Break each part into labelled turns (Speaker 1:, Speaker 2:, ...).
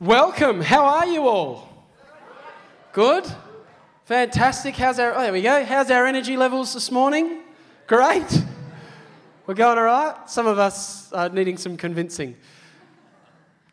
Speaker 1: Welcome. How are you all? Good? Fantastic. How's our oh, there we go. How's our energy levels this morning? Great. We're going all right. Some of us are needing some convincing.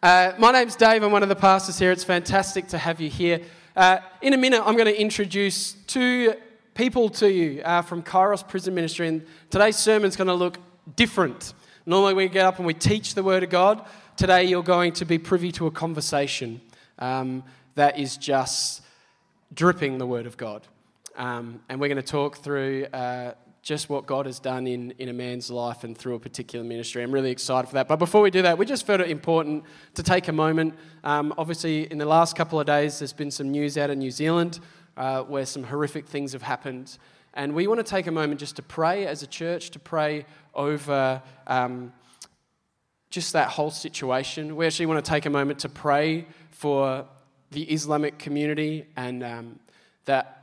Speaker 1: Uh, my name's Dave. I'm one of the pastors here. It's fantastic to have you here. Uh, in a minute, I'm going to introduce two people to you uh, from Kairos Prison Ministry, and today's sermon's going to look different. Normally, we get up and we teach the Word of God. Today, you're going to be privy to a conversation um, that is just dripping the Word of God. Um, and we're going to talk through uh, just what God has done in, in a man's life and through a particular ministry. I'm really excited for that. But before we do that, we just felt it important to take a moment. Um, obviously, in the last couple of days, there's been some news out of New Zealand uh, where some horrific things have happened. And we want to take a moment just to pray as a church, to pray over um, just that whole situation. We actually want to take a moment to pray for the Islamic community and um, that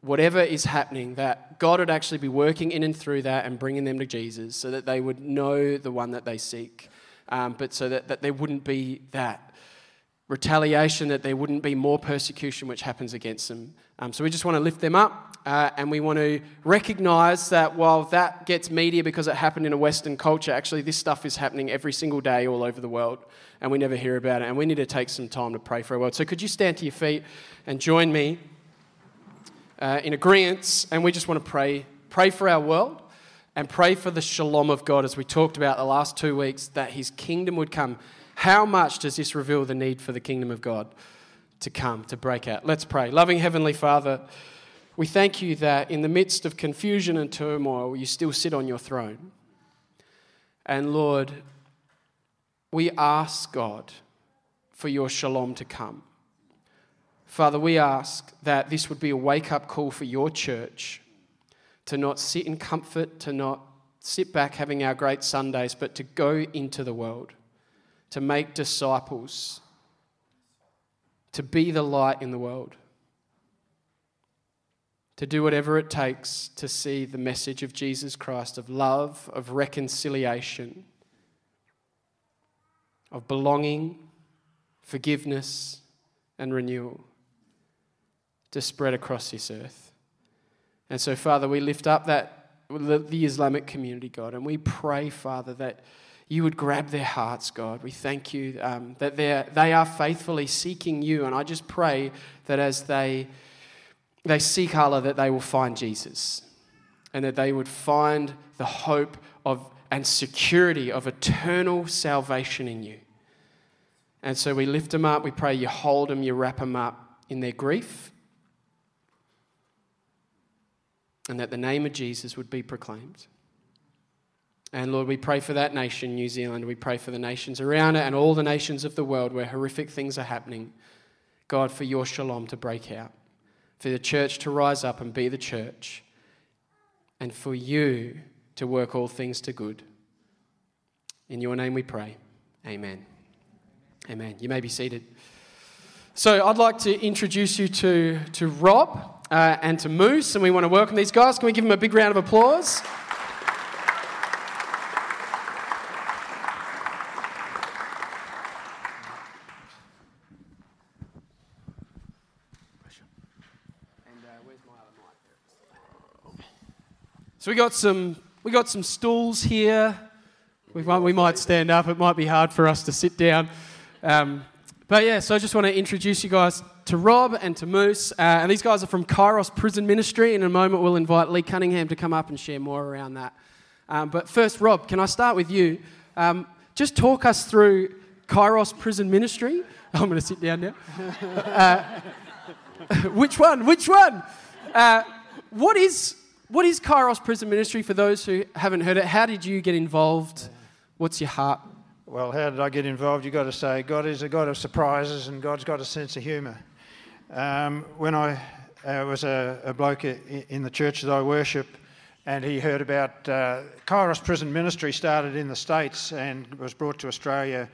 Speaker 1: whatever is happening, that God would actually be working in and through that and bringing them to Jesus so that they would know the one that they seek, um, but so that, that there wouldn't be that retaliation, that there wouldn't be more persecution which happens against them. Um, so we just want to lift them up uh, and we want to recognize that while that gets media because it happened in a Western culture, actually this stuff is happening every single day all over the world and we never hear about it. And we need to take some time to pray for our world. So could you stand to your feet and join me uh, in agreement? And we just want to pray, pray for our world and pray for the shalom of God as we talked about the last two weeks, that his kingdom would come how much does this reveal the need for the kingdom of God to come, to break out? Let's pray. Loving Heavenly Father, we thank you that in the midst of confusion and turmoil, you still sit on your throne. And Lord, we ask God for your shalom to come. Father, we ask that this would be a wake up call for your church to not sit in comfort, to not sit back having our great Sundays, but to go into the world to make disciples, to be the light in the world, to do whatever it takes to see the message of Jesus Christ of love, of reconciliation, of belonging, forgiveness, and renewal to spread across this earth. And so, Father, we lift up that the Islamic community, God, and we pray, Father, that you would grab their hearts, God. We thank you um, that they are faithfully seeking you. And I just pray that as they, they seek Allah, that they will find Jesus and that they would find the hope of, and security of eternal salvation in you. And so we lift them up. We pray you hold them, you wrap them up in their grief. And that the name of Jesus would be proclaimed. And Lord, we pray for that nation, New Zealand. We pray for the nations around it and all the nations of the world where horrific things are happening. God, for your shalom to break out, for the church to rise up and be the church, and for you to work all things to good. In your name we pray. Amen. Amen. You may be seated. So I'd like to introduce you to, to Rob uh, and to Moose, and we want to welcome these guys. Can we give them a big round of applause? So we got some we got some stools here. We might, we might stand up. It might be hard for us to sit down. Um, but yeah, so I just want to introduce you guys to Rob and to Moose. Uh, and these guys are from Kairos Prison Ministry. In a moment, we'll invite Lee Cunningham to come up and share more around that. Um, but first, Rob, can I start with you? Um, just talk us through Kairos Prison Ministry. I'm going to sit down now. uh, which one? Which one? Uh, what is what is Kairos Prison Ministry for those who haven't heard it? How did you get involved? What's your heart?
Speaker 2: Well, how did I get involved? You've got to say God is a God of surprises and God's got a sense of humour. Um, when I uh, was a, a, bloke in the church that I worship, and he heard about uh, Kairos Prison Ministry started in the States and was brought to Australia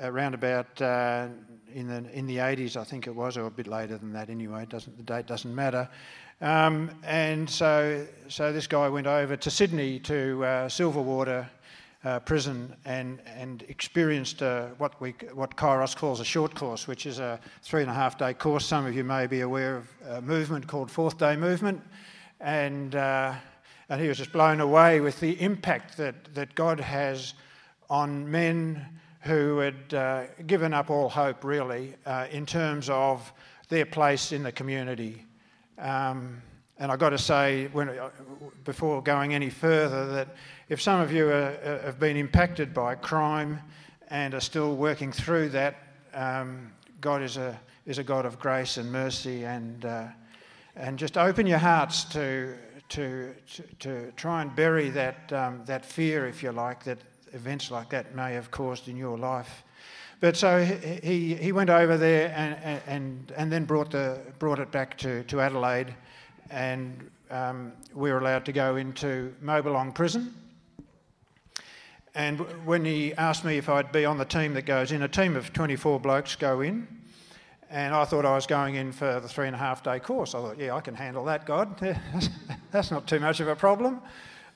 Speaker 2: around about uh, in the in the 80s, I think it was, or a bit later than that anyway. Doesn't the date doesn't matter. Um, and so, so this guy went over to Sydney to uh, Silverwater uh, prison and, and experienced uh, what, we, what Kairos calls a short course, which is a three and a half day course. Some of you may be aware of a movement called Fourth Day Movement. And, uh, and he was just blown away with the impact that, that God has on men who had uh, given up all hope, really, uh, in terms of their place in the community. Um, and I've got to say, when, uh, before going any further, that if some of you are, have been impacted by crime and are still working through that, um, God is a, is a God of grace and mercy, and, uh, and just open your hearts to, to, to, to try and bury that, um, that fear, if you like, that events like that may have caused in your life. But so he, he went over there and, and, and then brought, the, brought it back to, to Adelaide, and um, we were allowed to go into Mobilong prison. And when he asked me if I'd be on the team that goes in, a team of 24 blokes go in. And I thought I was going in for the three and a half day course. I thought, yeah, I can handle that, God. That's not too much of a problem.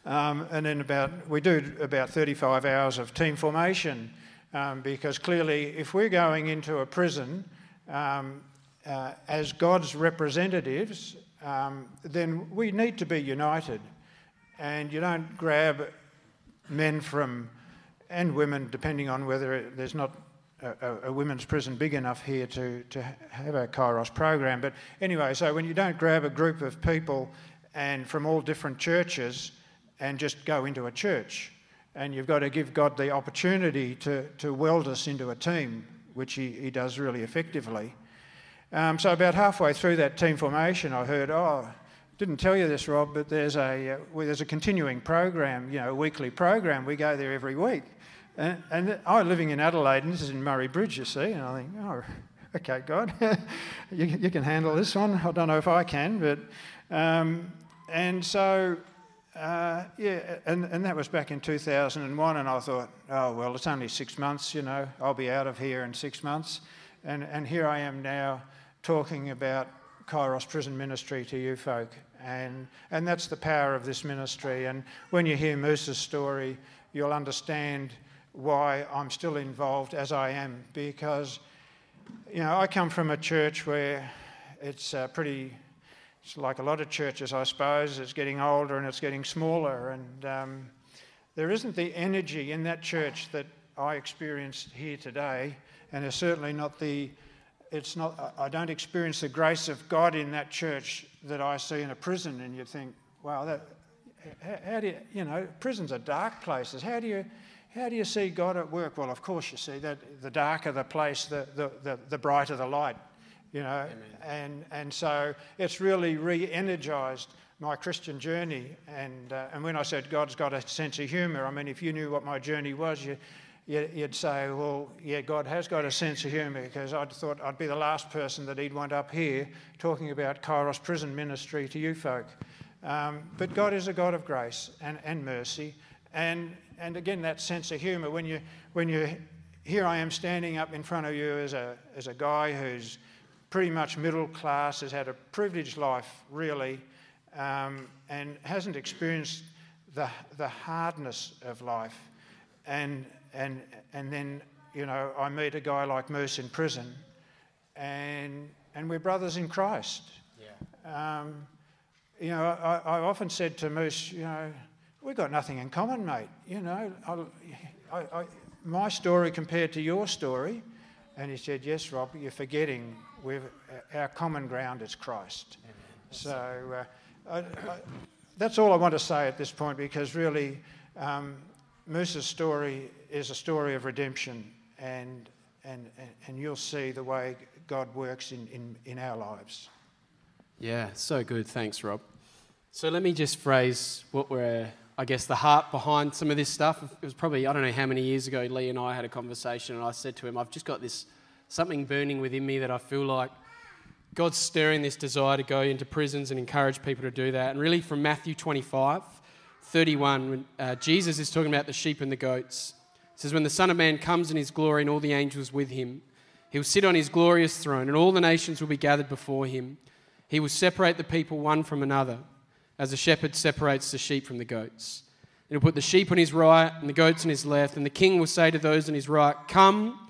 Speaker 2: Um, and then about we do about 35 hours of team formation um, because clearly, if we're going into a prison um, uh, as God's representatives, um, then we need to be united. And you don't grab men from and women, depending on whether there's not a, a, women's prison big enough here to, to have a Kairos program. But anyway, so when you don't grab a group of people and from all different churches and just go into a church. And you've got to give God the opportunity to, to weld us into a team, which he, he does really effectively. Um, so, about halfway through that team formation, I heard, oh, didn't tell you this, Rob, but there's a, uh, well, there's a continuing program, you know, a weekly program. We go there every week. And, and I'm living in Adelaide, and this is in Murray Bridge, you see, and I think, oh, okay, God, you, you, can handle this one. I don't know if I can, but. Um, and so uh, yeah, and, and that was back in 2001, and I thought, oh, well, it's only six months, you know, I'll be out of here in six months. And, and here I am now talking about Kairos Prison Ministry to you folk. And, and that's the power of this ministry. And when you hear Moose's story, you'll understand why I'm still involved as I am, because, you know, I come from a church where it's uh, pretty it's like a lot of churches, I suppose. It's getting older and it's getting smaller, and um, there isn't the energy in that church that I experienced here today, and it's certainly not the. It's not. I don't experience the grace of God in that church that I see in a prison, and you think, wow, that. How, do you, you know, prisons are dark places. How do you, how do you see God at work? Well, of course you see that the darker the place, the, the, the, the brighter the light you know, and, and so it's really re energized my Christian journey. And, uh, and when I said God's got a sense of humour, I mean, if you knew what my journey was, you, you'd say, well, yeah, God has got a sense of humour because I'd thought I'd be the last person that he'd want up here talking about Kairos prison ministry to you folk. Um, but God is a God of grace and, and mercy. And, and again, that sense of humour, when you, when you, here I am standing up in front of you as a, as a guy who's pretty much middle class, has had a privileged life, really, um, and hasn't experienced the, the hardness of life. And, and, and then, you know, I meet a guy like Moose in prison, and, and we're brothers in Christ. Yeah. Um, you know, I, I often said to Moose, you know, we've got nothing in common, mate. You know, I, I, my story compared to your story. And he said, Yes, Rob, you're forgetting We've, our common ground is Christ. So uh, I, I, that's all I want to say at this point because really, um, Moose's story is a story of redemption, and, and, and you'll see the way God works in, in, in our lives.
Speaker 1: Yeah, so good. Thanks, Rob. So let me just phrase what we're, I guess, the heart behind some of this stuff. It was probably, I don't know how many years ago, Lee and I had a conversation, and I said to him, I've just got this something burning within me that I feel like God's stirring this desire to go into prisons and encourage people to do that. And really, from Matthew 25, 31, when uh, Jesus is talking about the sheep and the goats, it says, When the Son of Man comes in his glory and all the angels with him, he will sit on his glorious throne, and all the nations will be gathered before him. He will separate the people one from another, as a shepherd separates the sheep from the goats. he'll put the sheep on his right and the goats on his left. And the king will say to those on his right, Come,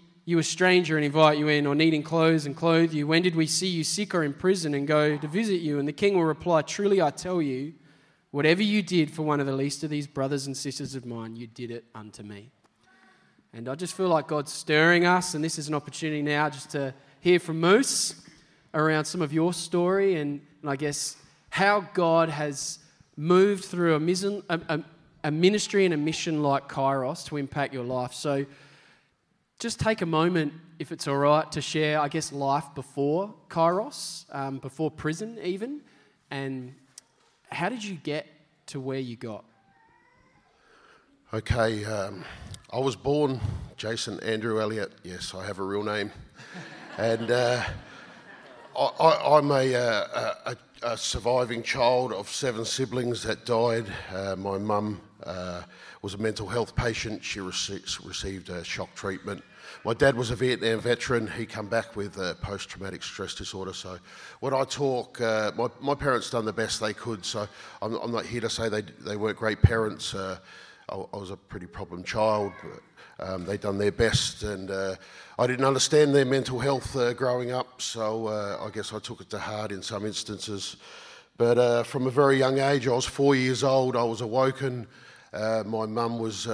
Speaker 1: you a stranger and invite you in, or needing clothes and clothe you? When did we see you sick or in prison and go to visit you? And the king will reply, Truly I tell you, whatever you did for one of the least of these brothers and sisters of mine, you did it unto me. And I just feel like God's stirring us, and this is an opportunity now just to hear from Moose around some of your story and, and I guess how God has moved through a, a, a ministry and a mission like Kairos to impact your life. So just take a moment, if it's all right, to share, I guess, life before Kairos, um, before prison even, and how did you get to where you got?
Speaker 3: Okay, um, I was born Jason Andrew Elliott. Yes, I have a real name, and uh, I, am a, uh, a, a, surviving child of seven siblings that died. Uh, my mum uh, was a mental health patient. She rece- received a shock treatment. My dad was a Vietnam veteran. He come back with post-traumatic stress disorder. So when I talk, uh, my, my parents done the best they could. So I'm, I'm not here to say they, they weren't great parents. Uh, I, I, was a pretty problem child. But, um, they done their best, and uh, I didn't understand their mental health uh, growing up. So uh, I guess I took it to heart in some instances. But uh, from a very young age, I was four years old. I was awoken. Uh, my mum was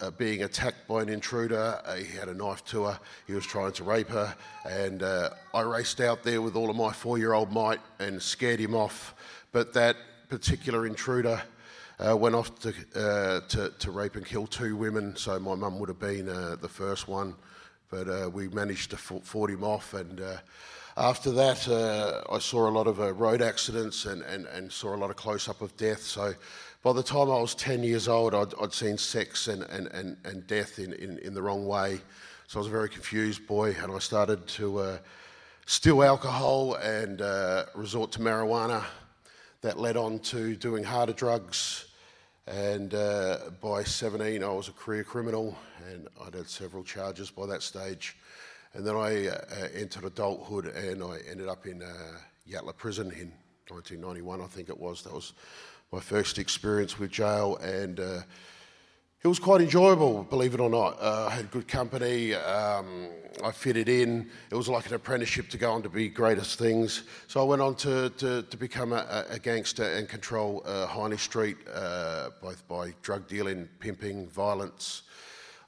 Speaker 3: uh, uh, being attacked by an intruder. Uh, he had a knife to her. He was trying to rape her. And uh, I raced out there with all of my four year old might and scared him off. But that particular intruder uh, went off to, to, to, rape and kill two women. So my mum would have been the first one. But we managed to fought him off. And after that, I saw a lot of road accidents and, and, and saw a lot of close up of death. So by the time I was 10 years old, I'd, I'd seen sex and, and, and, and death in, in, in, the wrong way. So I was a very confused boy, and I started to uh, steal alcohol and uh, resort to marijuana. That led on to doing harder drugs. And uh, by 17, I was a career criminal, and I'd had several charges by that stage. And then I uh, entered adulthood, and I ended up in uh, Yatala prison in 1991, I think it was. That was my first experience with jail, and uh, it was quite enjoyable, believe it or not. Uh, I had good company, um, I fitted in. It was like an apprenticeship to go on to be greatest things. So I went on to, to, to become a, a, gangster and control uh, Hindley Street, uh, both by drug dealing, pimping, violence.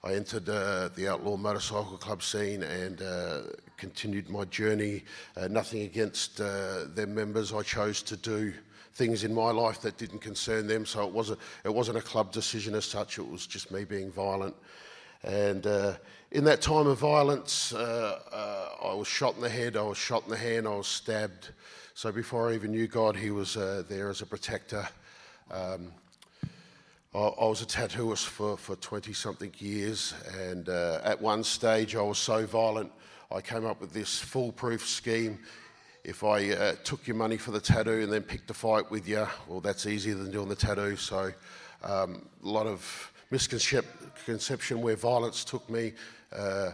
Speaker 3: I entered uh, the outlaw motorcycle club scene and uh, continued my journey. Uh, nothing against uh, their members, I chose to do things in my life that didn't concern them. So it wasn't, it wasn't a club decision as such, it was just me being violent. And uh, in that time of violence, uh, uh, I was shot in the head, I was shot in the hand, I was stabbed. So before I even knew God, He was uh, there as a protector. Um, I, was a tattooist for, for 20 something years, and uh, at one stage I was so violent, I came up with this foolproof scheme if I uh, took your money for the tattoo and then picked a fight with you, well, that's easier than doing the tattoo. So, um, a lot of misconception where violence took me. Uh,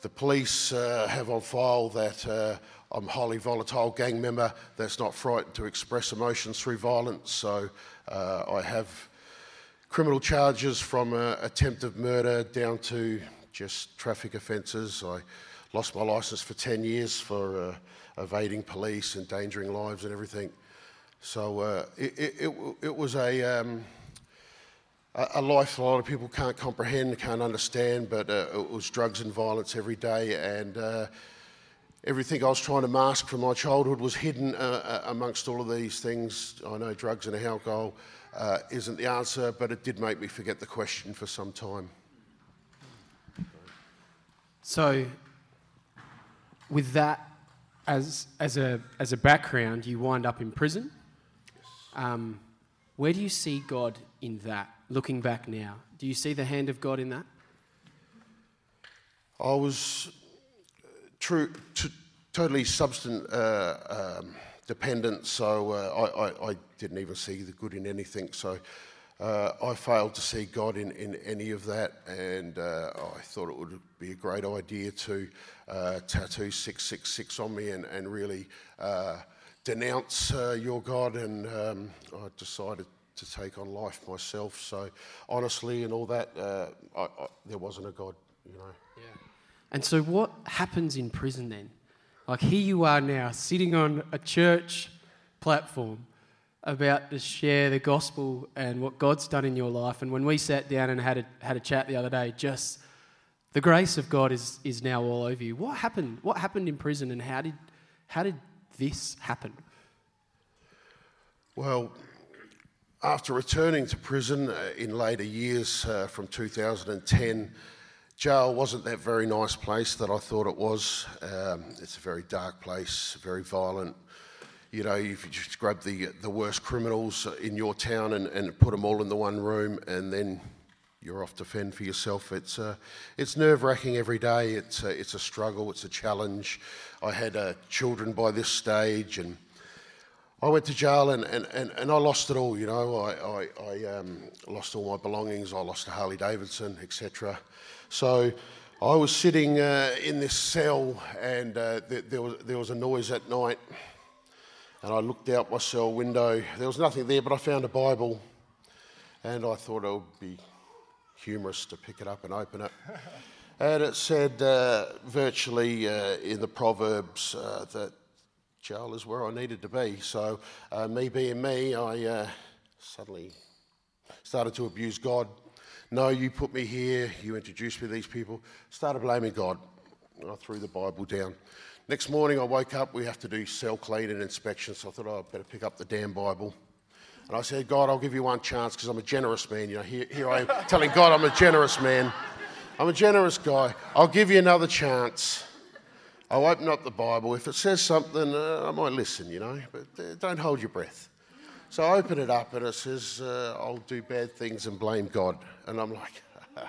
Speaker 3: the police uh, have on file that uh, I'm a highly volatile gang member that's not frightened to express emotions through violence. So, uh, I have criminal charges from uh, attempted murder down to just traffic offences. I lost my licence for 10 years for evading police, endangering lives, and everything. So uh, it, it, it, was a, um, a life a lot of people can't comprehend, can't understand, but uh, it was drugs and violence every day. And uh, everything I was trying to mask from my childhood was hidden uh, uh, amongst all of these things. I know drugs and alcohol uh, isn't the answer, but it did make me forget the question for some time.
Speaker 1: So, with that as, as, a, as a background, you wind up in prison. Um, where do you see God in that, looking back now? Do you see the hand of God in that?
Speaker 3: I was true, t- totally substance uh, um, dependent, so uh, I, I, I, didn't even see the good in anything. So uh, I failed to see God in, in any of that, and uh, I thought it would be a great idea to uh, tattoo 666 on me and, and really uh, denounce your God, and um, I decided to take on life myself. So honestly, and all that, I, I, there wasn't a God, you know.
Speaker 1: Yeah. And so, what happens in prison then? Like, here you are now, sitting on a church platform about to share the gospel and what God's done in your life. And when we sat down and had a, had a chat the other day, just the grace of God is, is now all over you. What happened? What happened in prison and how did, how did this happen?
Speaker 3: Well, after returning to prison uh, in later years uh, from 2010, Jail wasn't that very nice place that I thought it was. Um, it's a very dark place, very violent. You know, if you just grab the, the worst criminals in your town and, and put them all in the one room and then you're off to fend for yourself. It's, uh, it's nerve wracking every day. It's, uh, it's a struggle, it's a challenge. I had uh, children by this stage and I went to jail and, and, and, and I lost it all, you know. I, I, I um, lost all my belongings, I lost a Harley Davidson, etc. So I was sitting uh, in this cell and uh, th- there, was, there was a noise at night. And I looked out my cell window. There was nothing there, but I found a Bible. And I thought it would be humorous to pick it up and open it. and it said uh, virtually uh, in the Proverbs uh, that jail is where I needed to be. So, uh, me being me, I suddenly started to abuse God no, you put me here, you introduced me to these people. Started blaming God. I threw the Bible down. Next morning, I woke up, we have to do cell clean and inspection, so I thought, oh, I better pick up the damn Bible. And I said, God, I'll give you one chance because I'm a generous man. You know, here, here I am telling God I'm a generous man. I'm a generous guy. I'll give you another chance. I'll open up the Bible. If it says something, uh, I might listen, you know, but uh, don't hold your breath. So I open it up and it says, uh, I'll do bad things and blame God. And I'm like,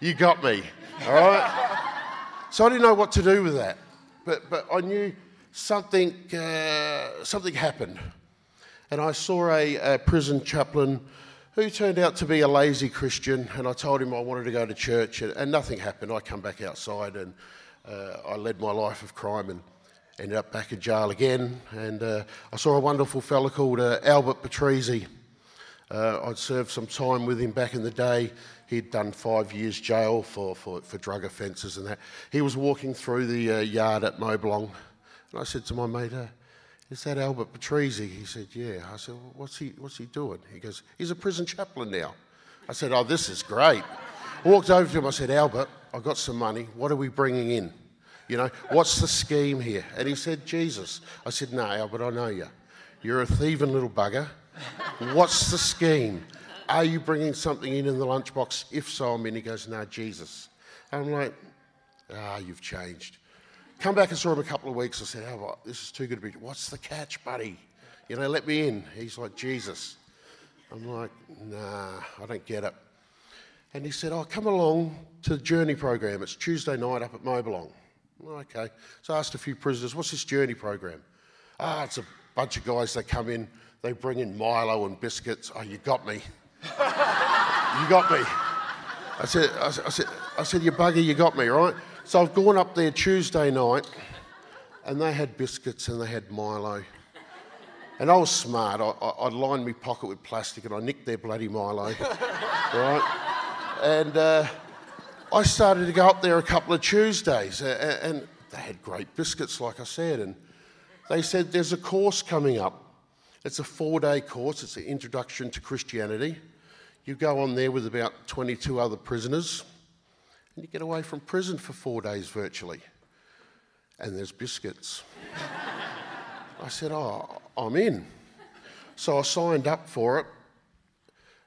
Speaker 3: you got me, all right? so I didn't know what to do with that. But, but I knew something, uh, something happened. And I saw a, a prison chaplain who turned out to be a lazy Christian. And I told him I wanted to go to church, and, and nothing happened. I come back outside and uh, I led my life of crime. And ended up back in jail again. And uh, I saw a wonderful fella called uh, Albert Patrizzi. Uh, I'd served some time with him back in the day. He'd done five years jail for, for, for drug offences and that. He was walking through the uh, yard at Mobilong, and I said to my mate, uh, "Is that Albert Patrizzi?" He said, "Yeah." I said, well, "What's he What's he doing?" He goes, "He's a prison chaplain now." I said, "Oh, this is great." I walked over to him. I said, "Albert, I've got some money. What are we bringing in?" You know, what's the scheme here? And he said, Jesus. I said, No, Albert, I know you. You're a thieving little bugger. What's the scheme? Are you bringing something in in the lunchbox? If so, I'm in. He goes, No, Jesus. And I'm like, Ah, you've changed. Come back and saw him a couple of weeks. I said, Albert, this is too good to be. What's the catch, buddy? You know, let me in. He's like, Jesus. I'm like, Nah, I don't get it. And he said, Oh, come along to the journey program. It's Tuesday night up at Mobilong. Okay. So I asked a few prisoners, what's this journey program? Ah, it's a bunch of guys, they come in, they bring in Milo and biscuits. Oh, you got me. you got me. I said, I said, I said, you bugger, you got me, right? So I've gone up there Tuesday night, and they had biscuits and they had Milo. And I was smart. I, I, I lined my pocket with plastic and I nicked their bloody Milo, right? And uh, I started to go up there a couple of Tuesdays, and they had great biscuits, like I said. And they said, There's a course coming up. It's a four day course, it's an introduction to Christianity. You go on there with about 22 other prisoners, and you get away from prison for four days virtually. And there's biscuits. I said, Oh, I'm in. So I signed up for it.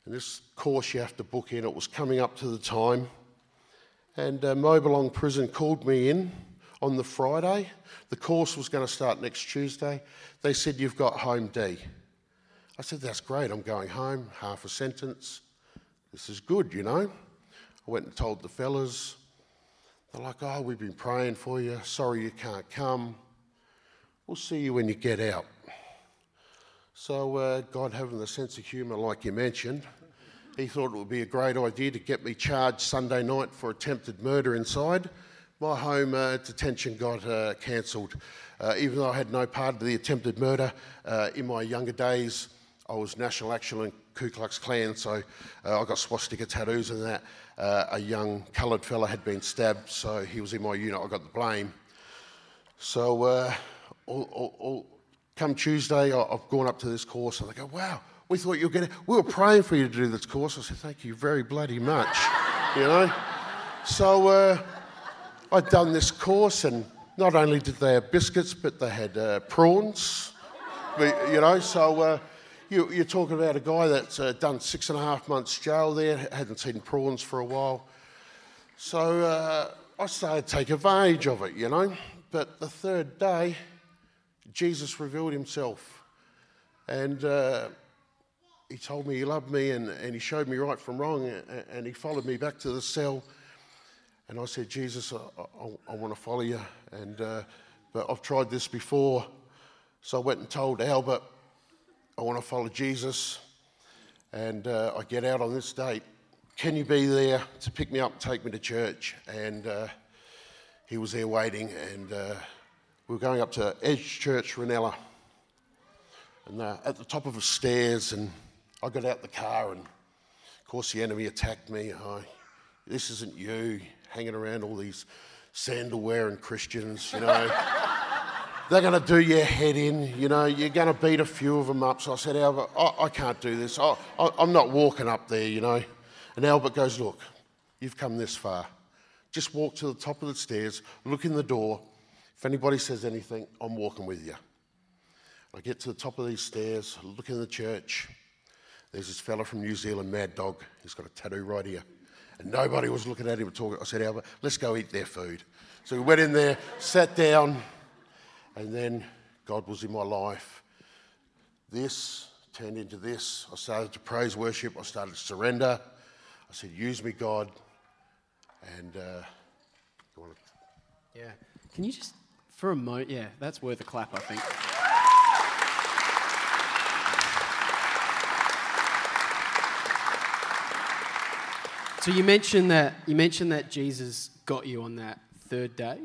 Speaker 3: And this course you have to book in, it was coming up to the time. And uh, Mobilong Prison called me in on the Friday. The course was going to start next Tuesday. They said, You've got home D. I said, That's great. I'm going home, half a sentence. This is good, you know. I went and told the fellas. They're like, oh, we've been praying for you. Sorry you can't come. We'll see you when you get out. So, uh, God having the sense of humour, like you mentioned, he thought it would be a great idea to get me charged Sunday night for attempted murder inside. My home uh, detention got uh, cancelled. Uh, even though I had no part of the attempted murder, uh, in my younger days, I was National Action and Ku Klux Klan, so uh, I got swastika tattoos and that. Uh, a young coloured fella had been stabbed, so he was in my unit. I got the blame. So, all, all, all, come Tuesday, I, I've gone up to this course, and they go, "Wow, we thought you were going. We were praying for you to do this course." I said, "Thank you very bloody much," you know. So I'd done this course, and not only did they have biscuits, but they had uh, prawns. you know, so uh, you, are talking about a guy that's uh, done six and a half months jail there, hadn't seen prawns for a while. So uh, I started to take advantage of it, you know. But the third day, Jesus revealed himself. And uh, he told me he loved me and, and he showed me right from wrong and, and he followed me back to the cell and I said, Jesus, I, I, I want to follow you. And, uh, but I've tried this before. So I went and told Albert, I want to follow Jesus. And uh, I get out on this date. Can you be there to pick me up take me to church? And uh, he was there waiting. And uh, we were going up to Edge Church, Reynella. And uh, at the top of the stairs, and I got out the car, and of course, the enemy attacked me. I, this isn't you hanging around all these sandal wearing Christians, you know. They're going to do your head in, you know, you're going to beat a few of them up. So I said, Albert, I, I can't do this. I, I, I'm not walking up there, you know. And Albert goes, Look, you've come this far. Just walk to the top of the stairs, look in the door. If anybody says anything, I'm walking with you. I get to the top of these stairs, look in the church. There's this fella from New Zealand, Mad Dog. He's got a tattoo right here. And nobody was looking at him talking. I said, Albert, let's go eat their food. So we went in there, sat down, and then God was in my life. This turned into this. I started to praise worship. I started to surrender. I said, use me, God. And, uh,
Speaker 1: yeah. Can you just, for a moment, yeah, that's worth a clap, I think. So you mentioned that you mentioned that Jesus got you on that third day.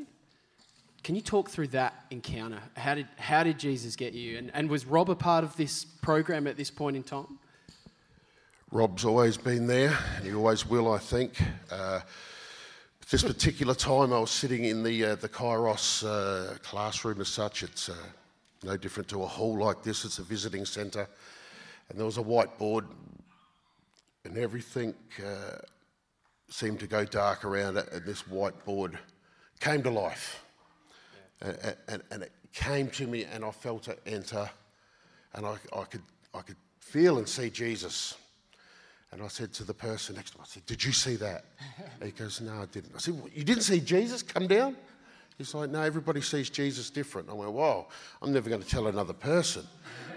Speaker 1: Can you talk through that encounter? How did how did Jesus get you? And, and was Rob a part of this program at this point in time?
Speaker 3: Rob's always been there, and he always will, I think. Uh, this particular time, I was sitting in the uh, the Kairos uh, classroom as such. It's uh, no different to a hall like this. It's a visiting centre, and there was a whiteboard, and everything uh, seemed to go dark around it, and this whiteboard came to life. Yeah. And, and, and, it came to me, and I felt it enter, and I, I, could, I could feel and see Jesus. And I said to the person next to me, I said, Did you see that? he goes, No, I didn't. I said, well, You didn't see Jesus come down? He's like, No, everybody sees Jesus different. I went, Wow, I'm never going to tell another person,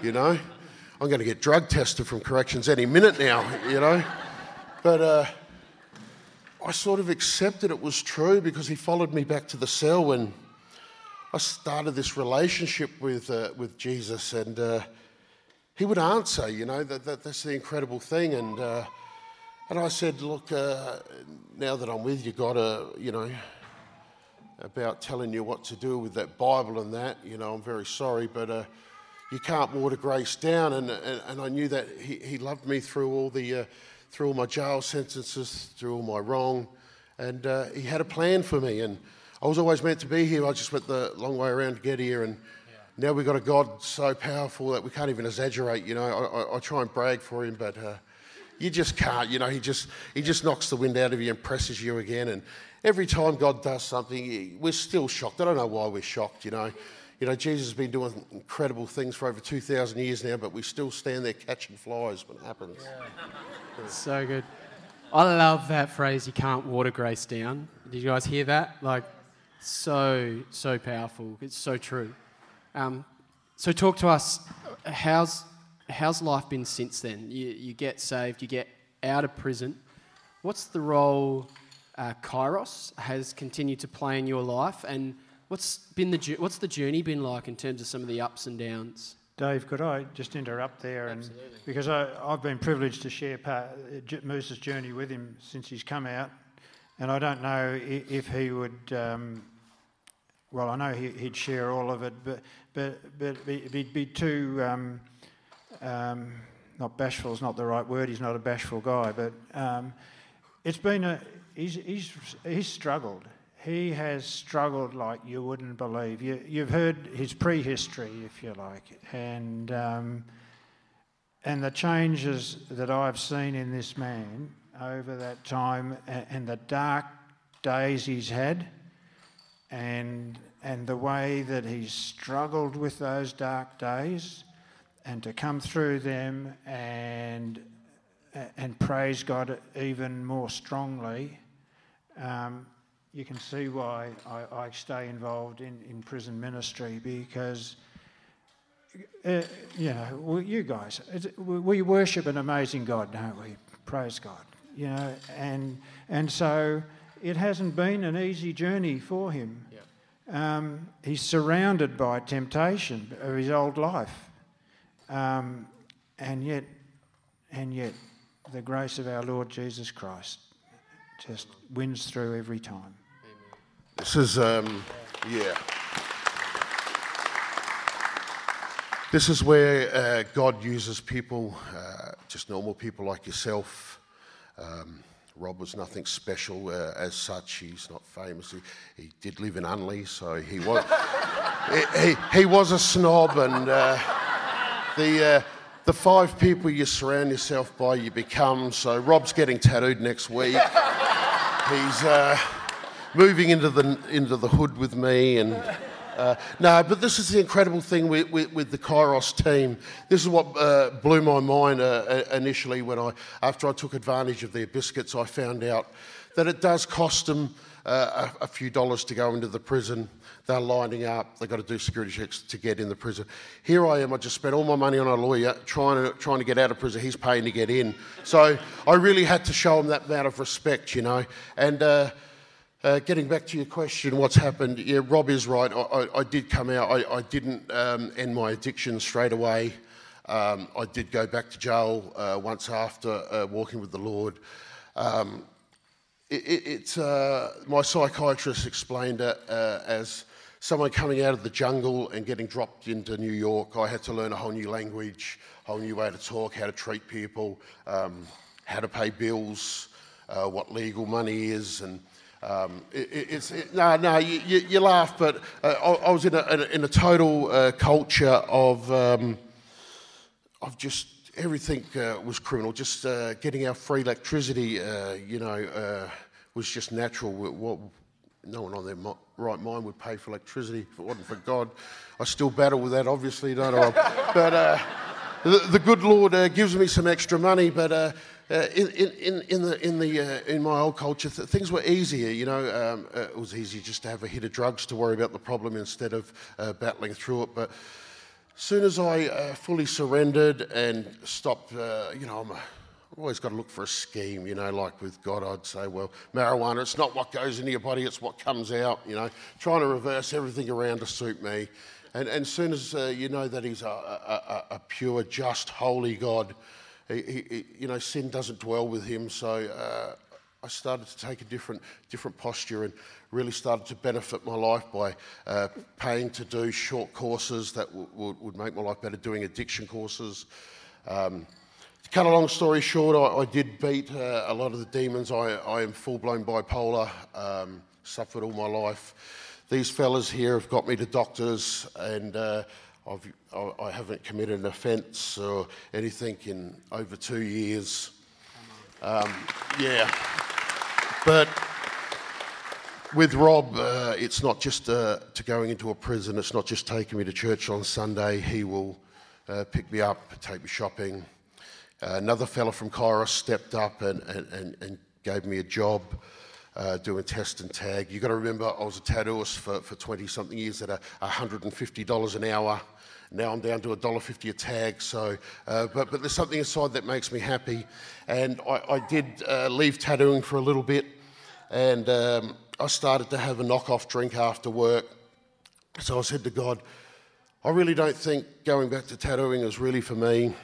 Speaker 3: you know? I'm going to get drug tested from corrections any minute now, you know? But, uh, I sort of accepted it was true because he followed me back to the cell when I started this relationship with, uh, with Jesus and uh, he would answer, you know, that, that, that's the incredible thing. And, uh, and I said, look, uh, now that I'm with you, God, uh, you know, about telling you what to do with that Bible and that, you know, I'm very sorry, but uh, you can't water grace down. And, and, and, I knew that he, he loved me through all the through all my jail sentences, through all my wrong. And uh, he had a plan for me. And I was always meant to be here. I just went the long way around to get here. And yeah. now we've got a God so powerful that we can't even exaggerate. You know, I, I, I try and brag for him, but uh, you just can't. You know, he just, he just knocks the wind out of you and presses you again. And every time God does something, we're still shocked. I don't know why we're shocked, you know. You know, Jesus has been doing incredible things for over 2,000 years now, but we still stand there catching flies when it happens.
Speaker 1: Yeah. So good. I love that phrase, you can't water grace down. Did you guys hear that? Like, so, so powerful. It's so true. Um, so, talk to us. How's, how's life been since then? You, you get saved, you get out of prison. What's the role uh, Kairos has continued to play in your life, and what's been the what's the journey been like in terms of some of the ups and downs?
Speaker 2: Dave, could I just interrupt there? And
Speaker 1: Absolutely.
Speaker 2: because I, I've been privileged to share part, uh, Moose's journey with him since he's come out, and I don't know if he would. Um, well, I know he, he'd share all of it, but but but he'd be too. Um, um, not bashful is not the right word. He's not a bashful guy, but um, it's been a. He's, he's he's struggled. He has struggled like you wouldn't believe. You, you've heard his prehistory, if you like, and um, and the changes that I've seen in this man over that time, and, and the dark days he's had, and and the way that he's struggled with those dark days, and to come through them and and praise God even more strongly. Um, you can see why I, I stay involved in, in prison ministry because, uh, you know, well, you guys, it's- we worship an amazing God, don't we? Praise God, you know, and and so it hasn't been an easy journey for him. Um, he's surrounded by temptation of his old life, um, and yet, and yet, the grace of our Lord Jesus Christ just wins through every time.
Speaker 3: This is, um, yeah. This is where uh, God uses people, uh, just normal people like yourself. Um, Rob was nothing special uh, as such. He's not famous. He, he did live in Unley, so he was he, he, he was a snob. And uh, the uh, the five people you surround yourself by, you become. So Rob's getting tattooed next week. He's uh, moving into the into the hood with me and. Uh, no, but this is the incredible thing with, with, with the Kairos team. This is what uh, blew my mind uh, uh, initially when I, after I took advantage of their biscuits, I found out that it does cost them uh, a, a few dollars to go into the prison. They're lining up. They've got to do security checks to get in the prison. Here I am. I just spent all my money on a lawyer trying to trying to get out of prison. He's paying to get in. So I really had to show him that amount of respect, you know. And uh, getting back to your question, what's happened? Yeah, Rob is right. I, I, I did come out. I, I didn't um, end my addiction straight away. Um, I did go back to jail uh, once after uh, walking with the Lord. Um, it, it, it's uh, my psychiatrist explained it uh, as someone coming out of the jungle and getting dropped into New York. I had to learn a whole new language, a whole new way to talk, how to treat people, um, how to pay bills, uh, what legal money is, and um, it, it- no, no. You, you, you laugh, but uh, I, I was in a, in a, total uh, culture of um, of just everything uh, was criminal. Just uh, getting our free electricity, uh, you know, uh, was just natural. What, no one on their mi- right mind would pay for electricity if it wasn't for God. I still battle with that, obviously, don't I? but the, the good Lord gives me some extra money, but. Uh, in, in, in, the, in, the, uh, in my old culture, th- things were easier. You know, um, uh, it was easier just to have a hit of drugs to worry about the problem instead of uh, battling through it. But as soon as I uh, fully surrendered and stopped, you know, I'm I've always got to look for a scheme, you know, like with God, I'd say, well, marijuana, it's not what goes into your body, it's what comes out, you know, trying to reverse everything around to suit me. And as soon as you know that He's a, a, a, a pure, just, holy God, he, he- you know, sin doesn't dwell with Him. So uh, I started to take a different, different posture and really started to benefit my life by uh, paying to do short courses that w- would would make my life better, doing addiction courses. Um, to cut a long story short, I, I did beat uh, a lot of the demons. I, I am full blown bipolar, um, suffered all my life. These fellas here have got me to doctors, and uh, I've, I, haven't committed an offence or anything in over two years. Um, yeah. But with Rob, uh, it's not just uh, to going into a prison, it's not just taking me to church on Sunday. He will uh, pick me up, take me shopping. Uh, another fella from Kairos stepped up and, and, and, and gave me a job uh, doing test and tag. You've got to remember, I was a tattooist for, for 20 something years at a $150 an hour. Now I'm down to $1.50 a tag. So, uh, but, but there's something inside that makes me happy. And I, I did uh, leave tattooing for a little bit. and um, I started to have a knock-off drink after work. So I said to God, I really don't think going back to tattooing is really for me.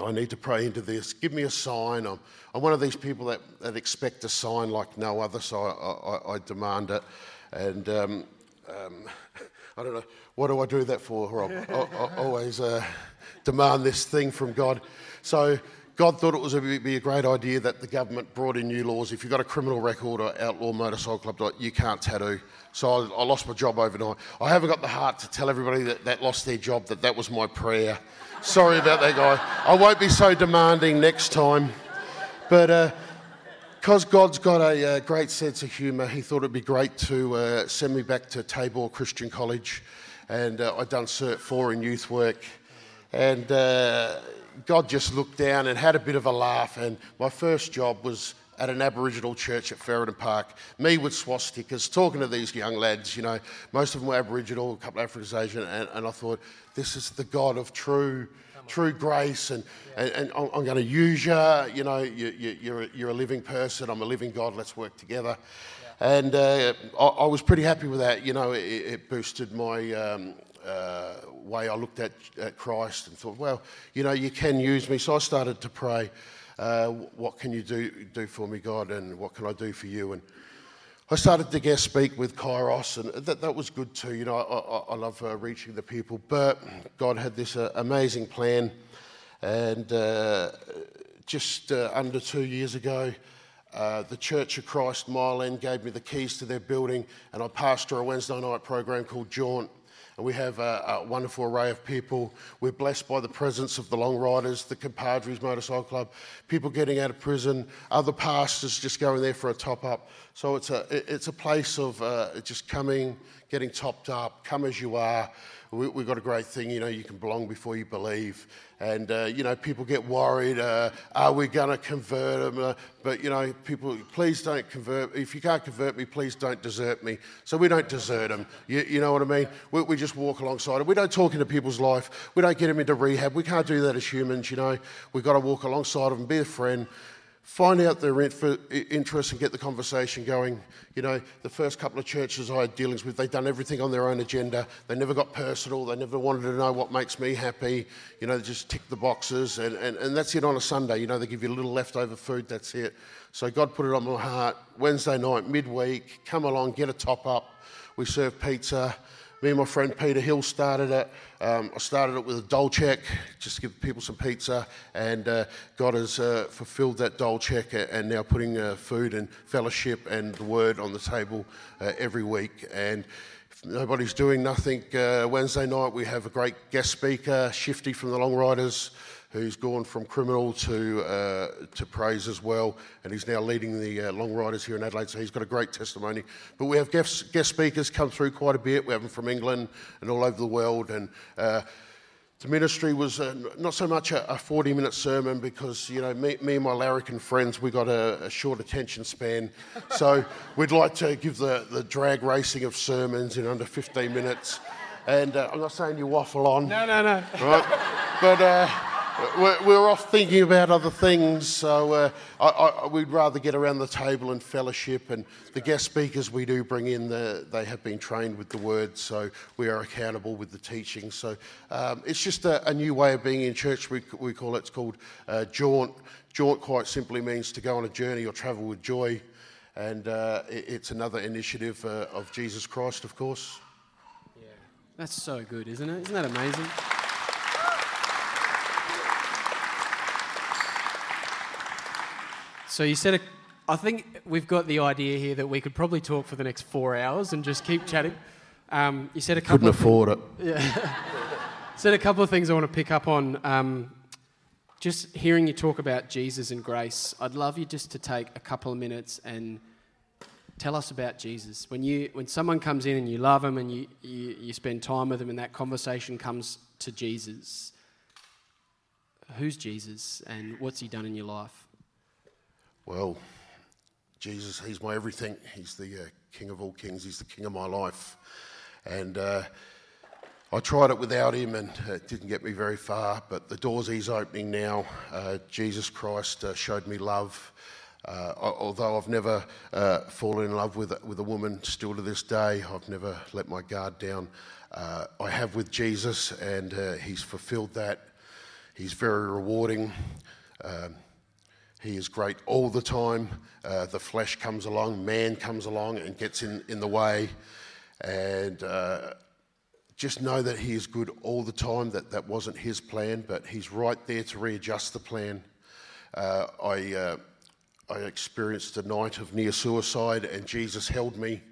Speaker 3: I need to pray into this. Give me a sign. I'm, I'm one of these people that, that expect a sign like no other, so I, I, I demand it. And um, um, I don't know, what do I do that for, Rob? I, I always uh, demand this thing from God. So God thought it was a, be a great idea that the government brought in new laws. If you've got a criminal record or outlaw motorcycle club, you can't tattoo. So I, I lost my job overnight. I haven't got the heart to tell everybody that, that lost their job that that was my prayer. Sorry about that, guy. I won't be so demanding next time. But because God's got a, a, uh, great sense of humour, He thought it'd be great to uh, send me back to Tabor Christian College. And uh, I'd done Cert 4 in youth work. And uh, God just looked down and had a bit of a laugh. And my first job was at an Aboriginal church at Ferryden Park, me with swastikas, talking to these young lads, you know, most of them were Aboriginal, a couple of African Asian, and, and I thought, this is the God of true true grace and, yeah. and, and, I'm going to use you. You know, you, you, you're, a, you're a living person. I'm a living God. Let's work together. Yeah. And uh, I, I, was pretty happy with that. You know, it, it boosted my um, uh, way I looked at, at Christ and thought, well, you know, you can use me. So I started to pray uh, what can you do, do for me, God, and what can I do for you? And I started to guest speak with Kairos, and that, that was good too. You know, I, I, I love uh, reaching the people, but God had this uh, amazing plan. And uh, just uh, under two years ago, uh, the Church of Christ Mile End gave me the keys to their building, and I pastor a Wednesday night program called Jaunt we have a, a, wonderful array of people. We're blessed by the presence of the Long Riders, the Compadres Motorcycle Club, people getting out of prison, other pastors just going there for a top up. So it's a, it's a place of uh, just coming, getting topped up, come as you are. We, have got a great thing, you know, you can belong before you believe. And, uh, you know, people get worried, uh, are we going to convert them? Uh, but, you know, people, please don't convert. If you can't convert me, please don't desert me. So we don't desert them. You, you know what I mean? We, we just walk alongside them. We don't talk into people's life. We don't get them into rehab. We can't do that as humans, you know. We've got to walk alongside of them, be a friend find out their interests and get the conversation going. You know, the first couple of churches I had dealings with, they'd done everything on their own agenda. They never got personal. They never wanted to know what makes me happy. You know, they just tick the boxes. And, and, and that's it on a Sunday. You know, they give you a little leftover food, that's it. So God put it on my heart. Wednesday night, midweek, come along, get a top up. We serve pizza me and my friend Peter Hill started it. Um, I started it with a dole check, just to give people some pizza, and uh, God has uh, fulfilled that dole check and now putting uh, food and fellowship and the word on the table uh, every week. And if nobody's doing nothing, uh, Wednesday night we have a great guest speaker, Shifty from the Long Riders who's gone from criminal to, uh, to praise as well, and he's now leading the uh, long riders here in Adelaide, so he's got a great testimony. But we have guest, guest speakers come through quite a bit. We have them from England and all over the world, and uh, the ministry was uh, not so much a, a 40 minute sermon because, you know, me, me and my larrikin friends, we got a, a, short attention span. So we'd like to give the, the drag racing of sermons in under 15 minutes. And uh, I'm not saying you waffle on.
Speaker 1: No, no, no.
Speaker 3: Right? But uh, we're, we're off thinking about other things, so uh, I, I, we'd rather get around the table and fellowship. And the guest speakers we do bring in, the, they have been trained with the word, so we are accountable with the teaching. So um, it's just a, a, new way of being in church. We, we call it, it's called uh, jaunt. Jaunt quite simply means to go on a journey or travel with joy. And uh, it, it's another initiative uh, of Jesus Christ, of course.
Speaker 1: Yeah, that's so good, isn't it? Isn't that amazing? So you said, a, I think we've got the idea here that we could probably talk for the next four hours and just keep chatting. Um, you said a couple.
Speaker 3: Couldn't afford it.
Speaker 1: Yeah. said a couple of things I want to pick up on. Um, just hearing you talk about Jesus and grace, I'd love you just to take a couple of minutes and tell us about Jesus. When you when someone comes in and you love them and you, you, you spend time with them and that conversation comes to Jesus, who's Jesus and what's he done in your life?
Speaker 3: Well, Jesus, He's my everything. He's the uh, King of all kings. He's the King of my life. And uh, I tried it without Him and it didn't get me very far. But the doors He's opening now, uh, Jesus Christ uh, showed me love. Uh, although I've never uh, fallen in love with, with a woman, still to this day, I've never let my guard down. I have with Jesus, and He's fulfilled that. He's very rewarding. Um, he is great all the time. Uh, the flesh comes along, man comes along and gets in, in the way. And uh, just know that He is good all the time, that that wasn't His plan, but He's right there to readjust the plan. I I experienced a night of near suicide, and Jesus held me,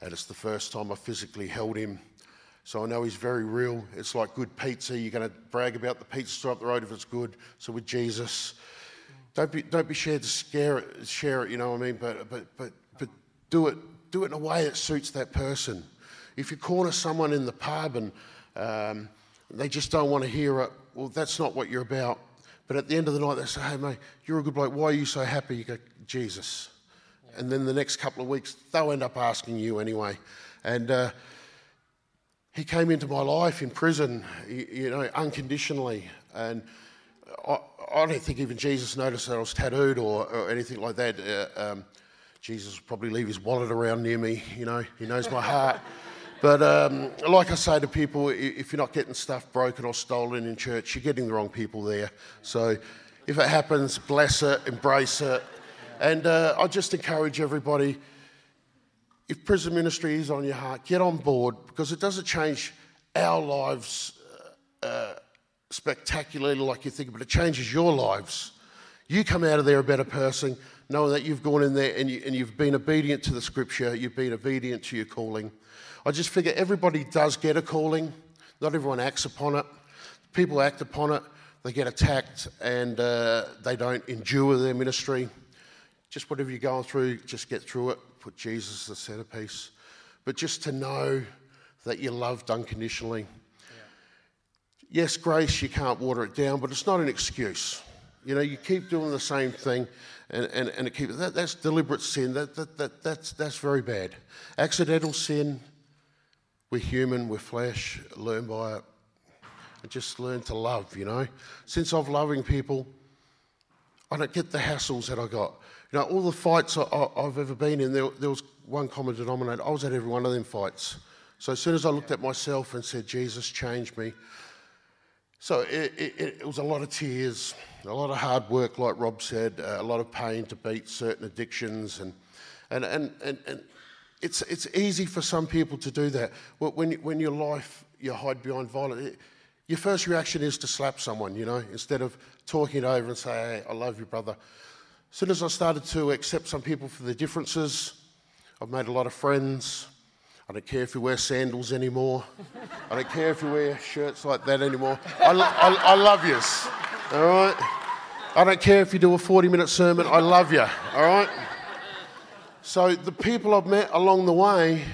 Speaker 3: and it's the first time I physically held him. So I know he's very real. It's like good pizza. You're going to brag about the pizza store up the road if it's good. So with Jesus, don't be don't be scared to scare it, share it. You know what I mean? But but but but do it do it in a way that suits that person. If you corner someone in the pub and um, they just don't want to hear it, well, that's not what you're about. But at the end of the night, they say, hey, mate, you're a good bloke. Why are you so happy? You go, Jesus. Yeah. And then the next couple of weeks, they'll end up asking you anyway. And uh, he came into my life in prison, you know, unconditionally. And I, I don't think even Jesus noticed that I was tattooed or, or anything like that. Uh, um, Jesus will probably leave his wallet around near me, you know, he knows my heart. But um, like I say to people, if you're not getting stuff broken or stolen in church, you're getting the wrong people there. So if it happens, bless it, embrace it. And uh, I just encourage everybody if prison ministry is on your heart, get on board because it doesn't change our lives uh, uh, spectacularly like you think, but it changes your lives. You come out of there a better person, knowing that you've gone in there and, you, and you've been obedient to the scripture, you've been obedient to your calling. I just figure everybody does get a calling. Not everyone acts upon it. People act upon it, they get attacked, and uh, they don't endure their ministry. Just whatever you're going through, just get through it. Put Jesus as the centerpiece. But just to know that you're loved unconditionally. Yes, grace, you can't water it down, but it's not an excuse. You know, you keep doing the same thing, and, and, and it keep, that, that's deliberate sin. That, that, that, that's, that's very bad. Accidental sin, we're human, we're flesh, learn by it. And just learn to love, you know. Since I've loving people, I don't get the hassles that I got. You know, all the fights I, have ever been in, there, there was one common denominator. I was at every one of them fights. So as soon as I looked at myself and said, Jesus changed me, so it, it, it, was a lot of tears, a lot of hard work, like Rob said, uh, a lot of pain to beat certain addictions, and and and and, and it's, it's easy for some people to do that. When, when your life, you hide behind violence, your first reaction is to slap someone, you know, instead of talking it over and say, hey, I love you, brother. As soon as I started to accept some people for their differences, I've made a lot of friends. I don't care if you wear sandals anymore. I don't care if you wear shirts like that anymore. I, I, I love you, all right? I don't care if you do a 40 minute sermon. I love you, all right? So the people I've met along the way,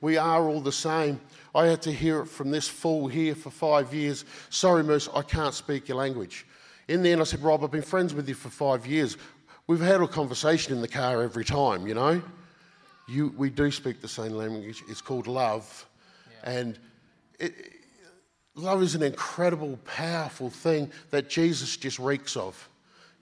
Speaker 3: we are all the same. I had to hear it from this fool here for five years. Sorry, Moose, I can't speak your language. In the end, I said, Rob, I've been friends with you for five years. We've had a conversation in the car every time, you know. You, we do speak the same language. It's called love. Yeah. And it, love is an incredible, powerful thing that Jesus just reeks of.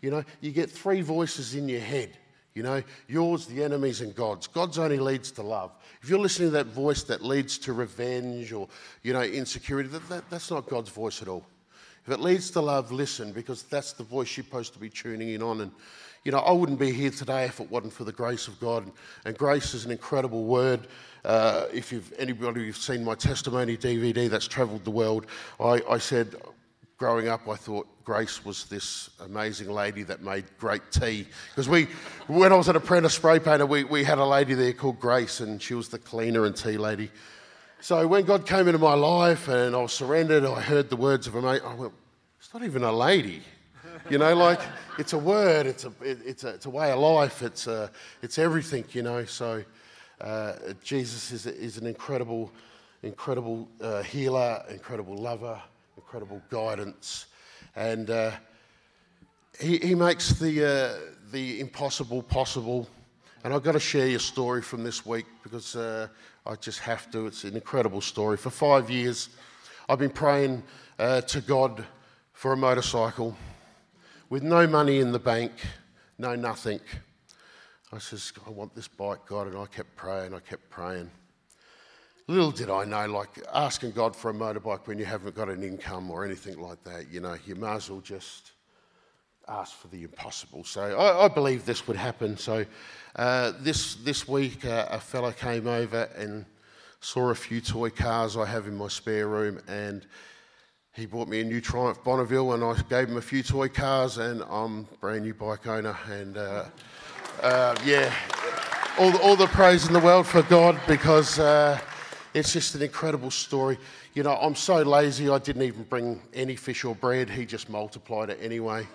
Speaker 3: You know, you get three voices in your head you know, yours, the enemies, and God's. God's only leads to love. If you're listening to that voice that leads to revenge or, you know, insecurity, that, that, that's not God's voice at all. If it leads to love, listen, because that's the voice you're supposed to be tuning in on. And, you know, I wouldn't be here today if it wasn't for the grace of God. And, grace is an incredible word. Uh, if you've anybody who's seen my testimony DVD that's travelled the world, I, I said growing up, I thought Grace was this amazing lady that made great tea. Because we, when I was an apprentice spray painter, we, we had a lady there called Grace, and she was the cleaner and tea lady. So when God came into my life and I was surrendered, I heard the words of a mate. I went, it's not even a lady. You know, like it's a word, it's a, it's a, it's a way of life, it's, a, it's everything, you know. So uh, Jesus is, is an incredible, incredible uh, healer, incredible lover incredible guidance. And uh, he, he makes the, uh, the impossible possible. And I've got to share your story from this week because uh, I just have to. It's an incredible story. For five years, I've been praying uh, to God for a motorcycle with no money in the bank, no nothing. I says, I want this bike, God, and I kept praying, I kept praying. Little did I know, like asking God for a motorbike when you haven't got an income or anything like that, you know, you might as well just ask for the impossible. So I, I believe this would happen. So uh, this, this week, uh, a fella came over and saw a few toy cars I have in my spare room, and he bought me a new Triumph Bonneville, and I gave him a few toy cars, and I'm a brand new bike owner. And uh, uh, yeah, all the, all the praise in the world for God because uh, it's just an incredible story. You know, I'm so lazy, I didn't even bring any fish or bread. He just multiplied it anyway.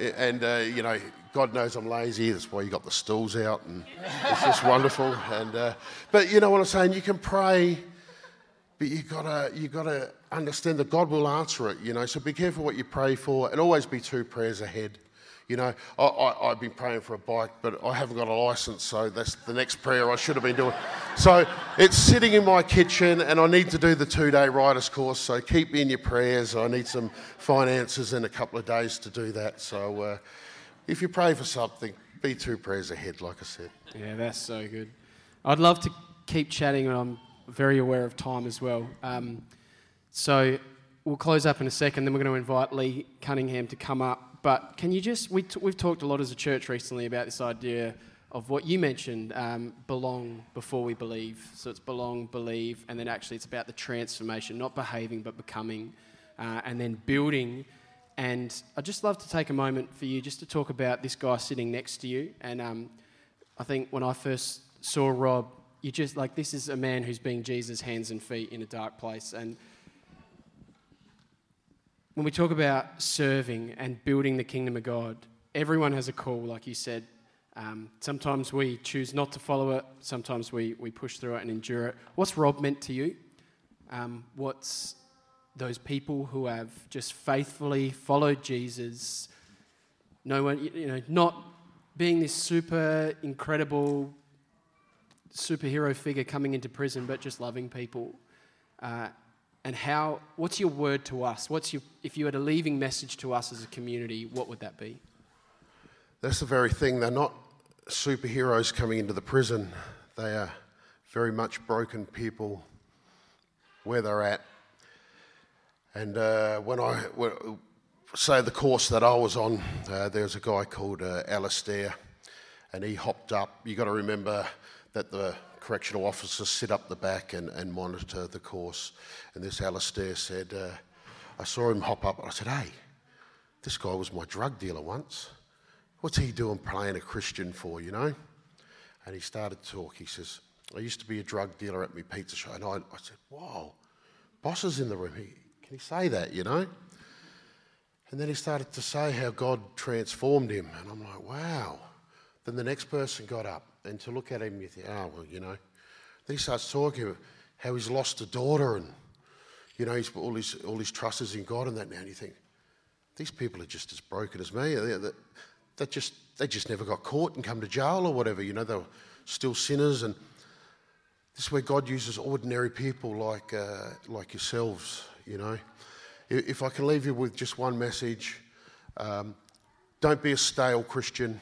Speaker 3: And, uh, you know, God knows I'm lazy. That's why you got the stools out, and it's just wonderful. And, uh, but you know what I'm saying? You can pray, but you gotta, you gotta understand that God will answer it. You know, so be careful what you pray for, and always be two prayers ahead. You know, I, have been praying for a bike, but I haven't got a license, so that's the next prayer I should have been doing. So it's sitting in my kitchen, and I need to do the two day riders course. So keep me in your prayers. I need some finances in a couple of days to do that. So uh, if you pray for something, be two prayers ahead, like I said.
Speaker 1: Yeah, that's so good. I'd love to keep chatting, and I'm very aware of time as well. Um, so we'll close up in a second, then we're going to invite Lee Cunningham to come up. But can you just, we t- we've talked a lot as a church recently about this idea of what you mentioned um, belong before we believe. So it's belong, believe, and then actually it's about the transformation, not behaving, but becoming, uh, and then building. And I'd just love to take a moment for you just to talk about this guy sitting next to you. And um, I think when I first saw Rob, you just like, this is a man who's being Jesus' hands and feet in a dark place. And when we talk about serving and building the kingdom of God, everyone has a call, like you said. Um, sometimes we choose not to follow it, sometimes we, we push through it and endure it. What's Rob meant to you? Um, what's those people who have just faithfully followed Jesus? No one, you know, not being this super incredible superhero figure coming into prison, but just loving people. Uh, and how what's your word to us? What's your if you had a leaving message to us as a community what would that be?
Speaker 3: That's the very thing. They're not superheroes coming into the prison. They are very much broken people where they're at. And uh, when i when, say the course that i was on uh, there's a guy called uh, Alistair and he hopped up. You got to remember that the correctional officers sit up the back and, and monitor the course. And this Alistair said, uh, I saw him hop up. I said, hey, this guy was my drug dealer once. What's he doing playing a Christian for, you know? And he started to talk. He says, I used to be a drug dealer at my pizza shop. And I, I said, wow, boss is in the room. He, can he say that, you know? And then he started to say how God transformed him. And I'm like, wow. Then the next person got up and to look at him, you think, oh, well, you know. Then he starts talking about how he's lost a daughter and, you know, he's put all his, all his trust is in God and that now. And you think, these people are just as broken as me. They, they, just, they just never got caught and come to jail or whatever. You know, they were still sinners. And this is where God uses ordinary people like, uh, like yourselves, you know. If I can leave you with just one message, um, don't be a stale Christian.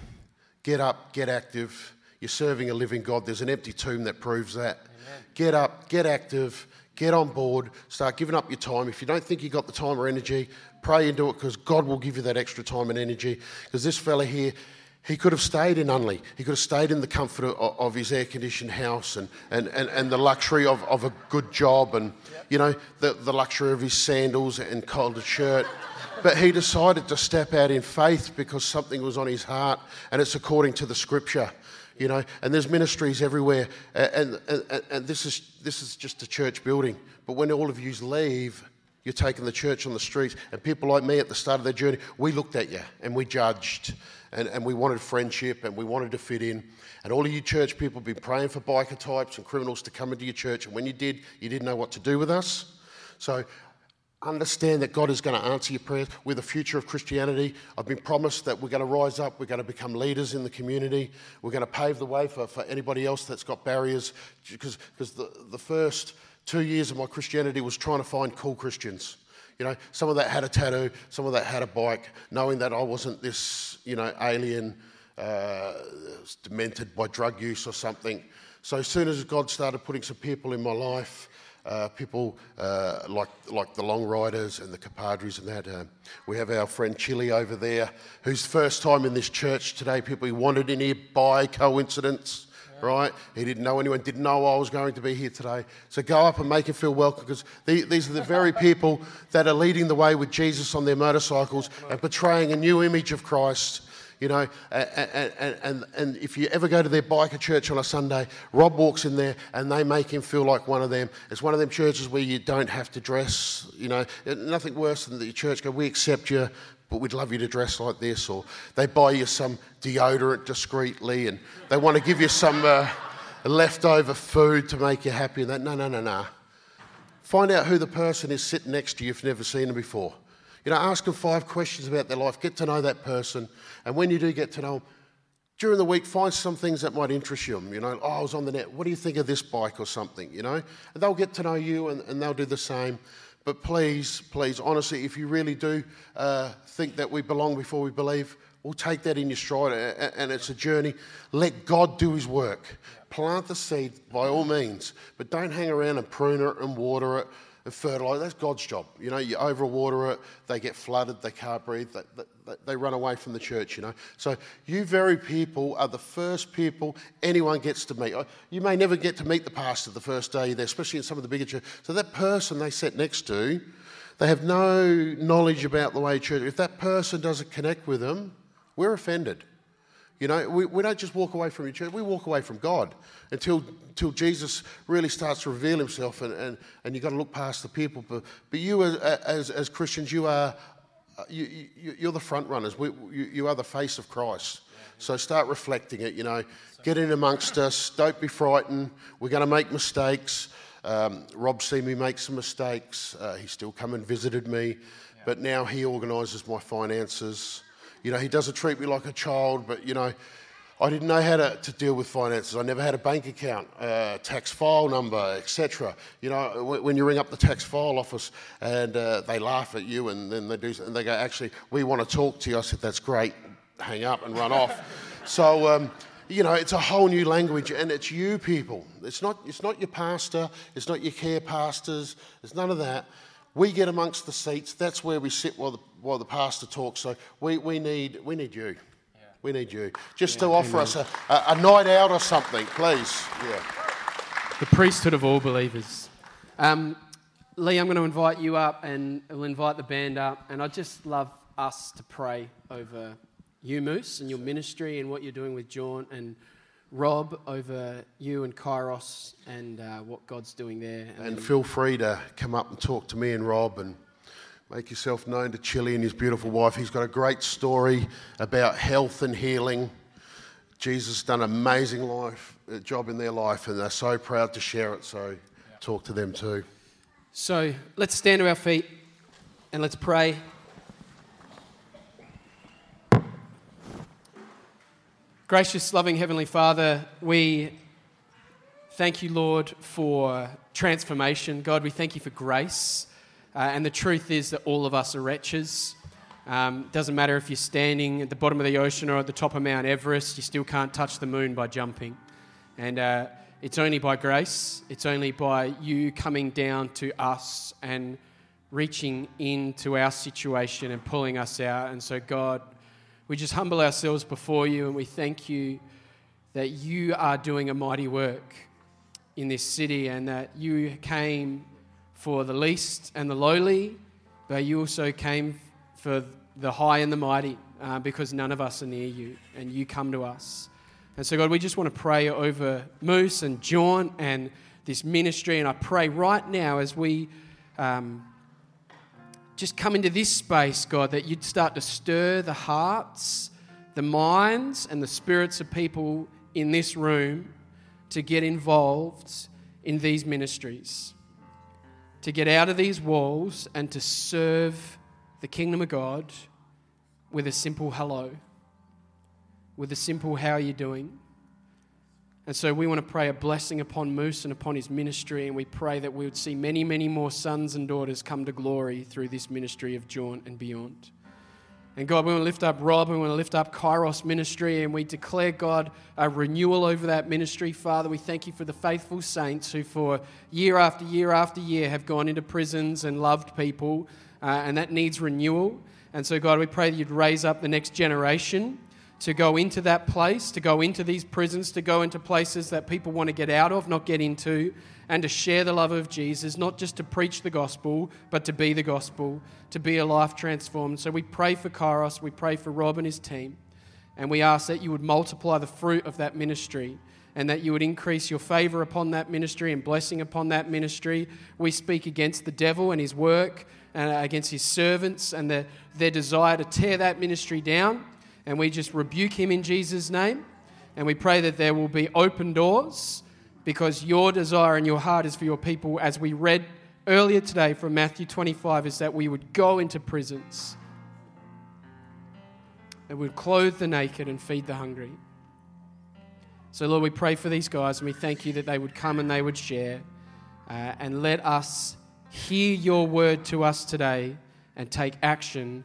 Speaker 3: Get up, get active you're serving a living God. There's an empty tomb that proves that. Amen. Get up, get active, get on board, start giving up your time. If you don't think you've got the time or energy, pray into it because God will give you that extra time and energy. Because this fella here, he could have stayed in Unley. He could have stayed in the comfort of, of his air conditioned house and, and, and, and the luxury of, of a good job and, yep. you know, the, the luxury of his sandals and collared shirt. But he decided to step out in faith because something was on his heart and it's according to the scripture you know, and there's ministries everywhere, and, and, and this, is, this is just a church building. But when all of you leave, you're taking the church on the streets, and people like me at the start of their journey, we looked at you and we judged, and, and we wanted friendship and we wanted to fit in. And all of you church people have been praying for biker types and criminals to come into your church, and when you did, you didn't know what to do with us. So understand that God is going to answer your prayers. We're the future of Christianity. I've been promised that we're going to rise up, we're going to become leaders in the community, we're going to pave the way for, for anybody else that's got barriers. Because, because the, the first two years of my Christianity was trying to find cool Christians. You know, some of that had a tattoo, some of that had a bike, knowing that I wasn't this, you know, alien uh, demented by drug use or something. So as soon as God started putting some people in my life, uh, people uh, like like the Long Riders and the Compadres and that. Uh, we have our friend Chili over there, who's first time in this church today. People he wandered in here by coincidence. Right? He didn't know anyone, didn't know I was going to be here today. So go up and make him feel welcome because these are the very people that are leading the way with Jesus on their motorcycles and portraying a new image of Christ you know, and, and, and, if you ever go to their biker church on a Sunday, Rob walks in there and they make him feel like one of them. It's one of them churches where you don't have to dress, you know, nothing worse than the church go, we accept you, but we'd love you to dress like this. Or they buy you some deodorant discreetly and they want to give you some uh, leftover food to make you happy and that. No, no, no, no. Find out who the person is sitting next to you if you've never seen them before. You know, ask them five questions about their life, get to know that person, and when you do get to know them, during the week, find some things that might interest you. You know, oh, I was on the net. What do you think of this bike or something? You know, and they'll get to know you, and, and they'll do the same. But please, please, honestly, if you really do uh, think that we belong before we believe, we'll take that in your stride, and it's a journey. Let God do His work. Plant the seed by all means, but don't hang around and prune it and water it and fertilize. That's God's job. You know, you overwater it, they get flooded, they can't breathe, they, they, they, run away from the church, you know. So, you very people are the first people anyone gets to meet. You may never get to meet the pastor the first day there, especially in some of the bigger churches. So, that person they sit next to, they have no knowledge about the way church. If that person doesn't connect with them, we're offended. You know, we, we don't just walk away from your church, we walk away from God until, until Jesus really starts to reveal himself, and, and, and you've got to look past the people. But, but you, as, as, as Christians, you are you, you, you're the front runners. We, you, you, are the face of Christ. So start reflecting it, you know. Get in amongst us. Don't be frightened. We're going to make mistakes. Um, Rob seen me make some mistakes. Uh, he still come and visited me. But now he organises my finances. You know, he doesn't treat me like a child, but, you know, I didn't know how to, to deal with finances. I never had a bank account, uh, tax file number, etc. You know, when you ring up the tax file office and uh, they laugh at you and then they do, and they go, actually, we want to talk to you. I said, that's great. Hang up and run off. So, um, you know, it's a whole new language, and it's you people. It's not, it's not your pastor. It's not your care pastors. It's none of that. We get amongst the seats. That's where we sit while the, while the pastor talks. So we, we, need, we need you. Yeah. We need you. Just yeah, to offer amen. us a, a, a, night out or something, please. Yeah.
Speaker 1: The priesthood of all believers. Um, Lee, I'm going to invite you up and we'll invite the band up. And I'd just love us to pray over you, Moose, and your ministry and what you're doing with Jaunt and Rob over you and Kairos and uh, what God's doing there.
Speaker 3: And, and feel free to come up and talk to me and Rob and make yourself known to Chili and his beautiful wife. He's got a great story about health and healing. Jesus has done an amazing life, uh, job in their life, and they're so proud to share it. So talk to them too.
Speaker 1: So let's stand to our feet and let's pray. Gracious, loving Heavenly Father, we thank you, Lord, for transformation. God, we thank you for grace. Uh, and the truth is that all of us are wretches. Um, doesn't matter if you're standing at the bottom of the ocean or at the top of Mount Everest, you still can't touch the moon by jumping. And uh, it's only by grace, it's only by you coming down to us and reaching into our situation and pulling us out. And so, God, we just humble ourselves before you and we thank you that you are doing a mighty work in this city and that you came for the least and the lowly, but you also came for the high and the mighty uh, because none of us are near you and you come to us. And so, God, we just want to pray over Moose and Jaunt and this ministry. And I pray right now as we um, just come into this space, God, that you'd start to stir the hearts, the minds, and the spirits of people in this room to get involved in these ministries, to get out of these walls and to serve the kingdom of God with a simple hello, with a simple how are you doing? And so we want to pray a blessing upon Moose and upon his ministry, and we pray that we would see many, many more sons and daughters come to glory through this ministry of Jaunt and beyond. And God, we want to lift up Rob, we want to lift up Kairos ministry, and we declare, God, a renewal over that ministry. Father, we thank you for the faithful saints who, for year after year after year, have gone into prisons and loved people, uh, and that needs renewal. And so, God, we pray that you'd raise up the next generation to go into that place, to go into these prisons, to go into places that people want to get out of, not get into and to share the love of Jesus, not just to preach the gospel, but to be the gospel, to be a life transformed. So we pray for Kairos, we pray for Rob and his team, and we ask that you would multiply the fruit of that ministry and that you would increase your favor upon that ministry and blessing upon that ministry. We speak against the devil and his work, and against his servants and their, their desire to tear that ministry down. And we just rebuke him in Jesus' name. And we pray that there will be open doors because your desire and your heart is for your people, as we read earlier today from Matthew 25, is that we would go into prisons, that we would clothe the naked and feed the hungry. So, Lord, we pray for these guys and we thank you that they would come and they would share. Uh, and let us hear your word to us today and take action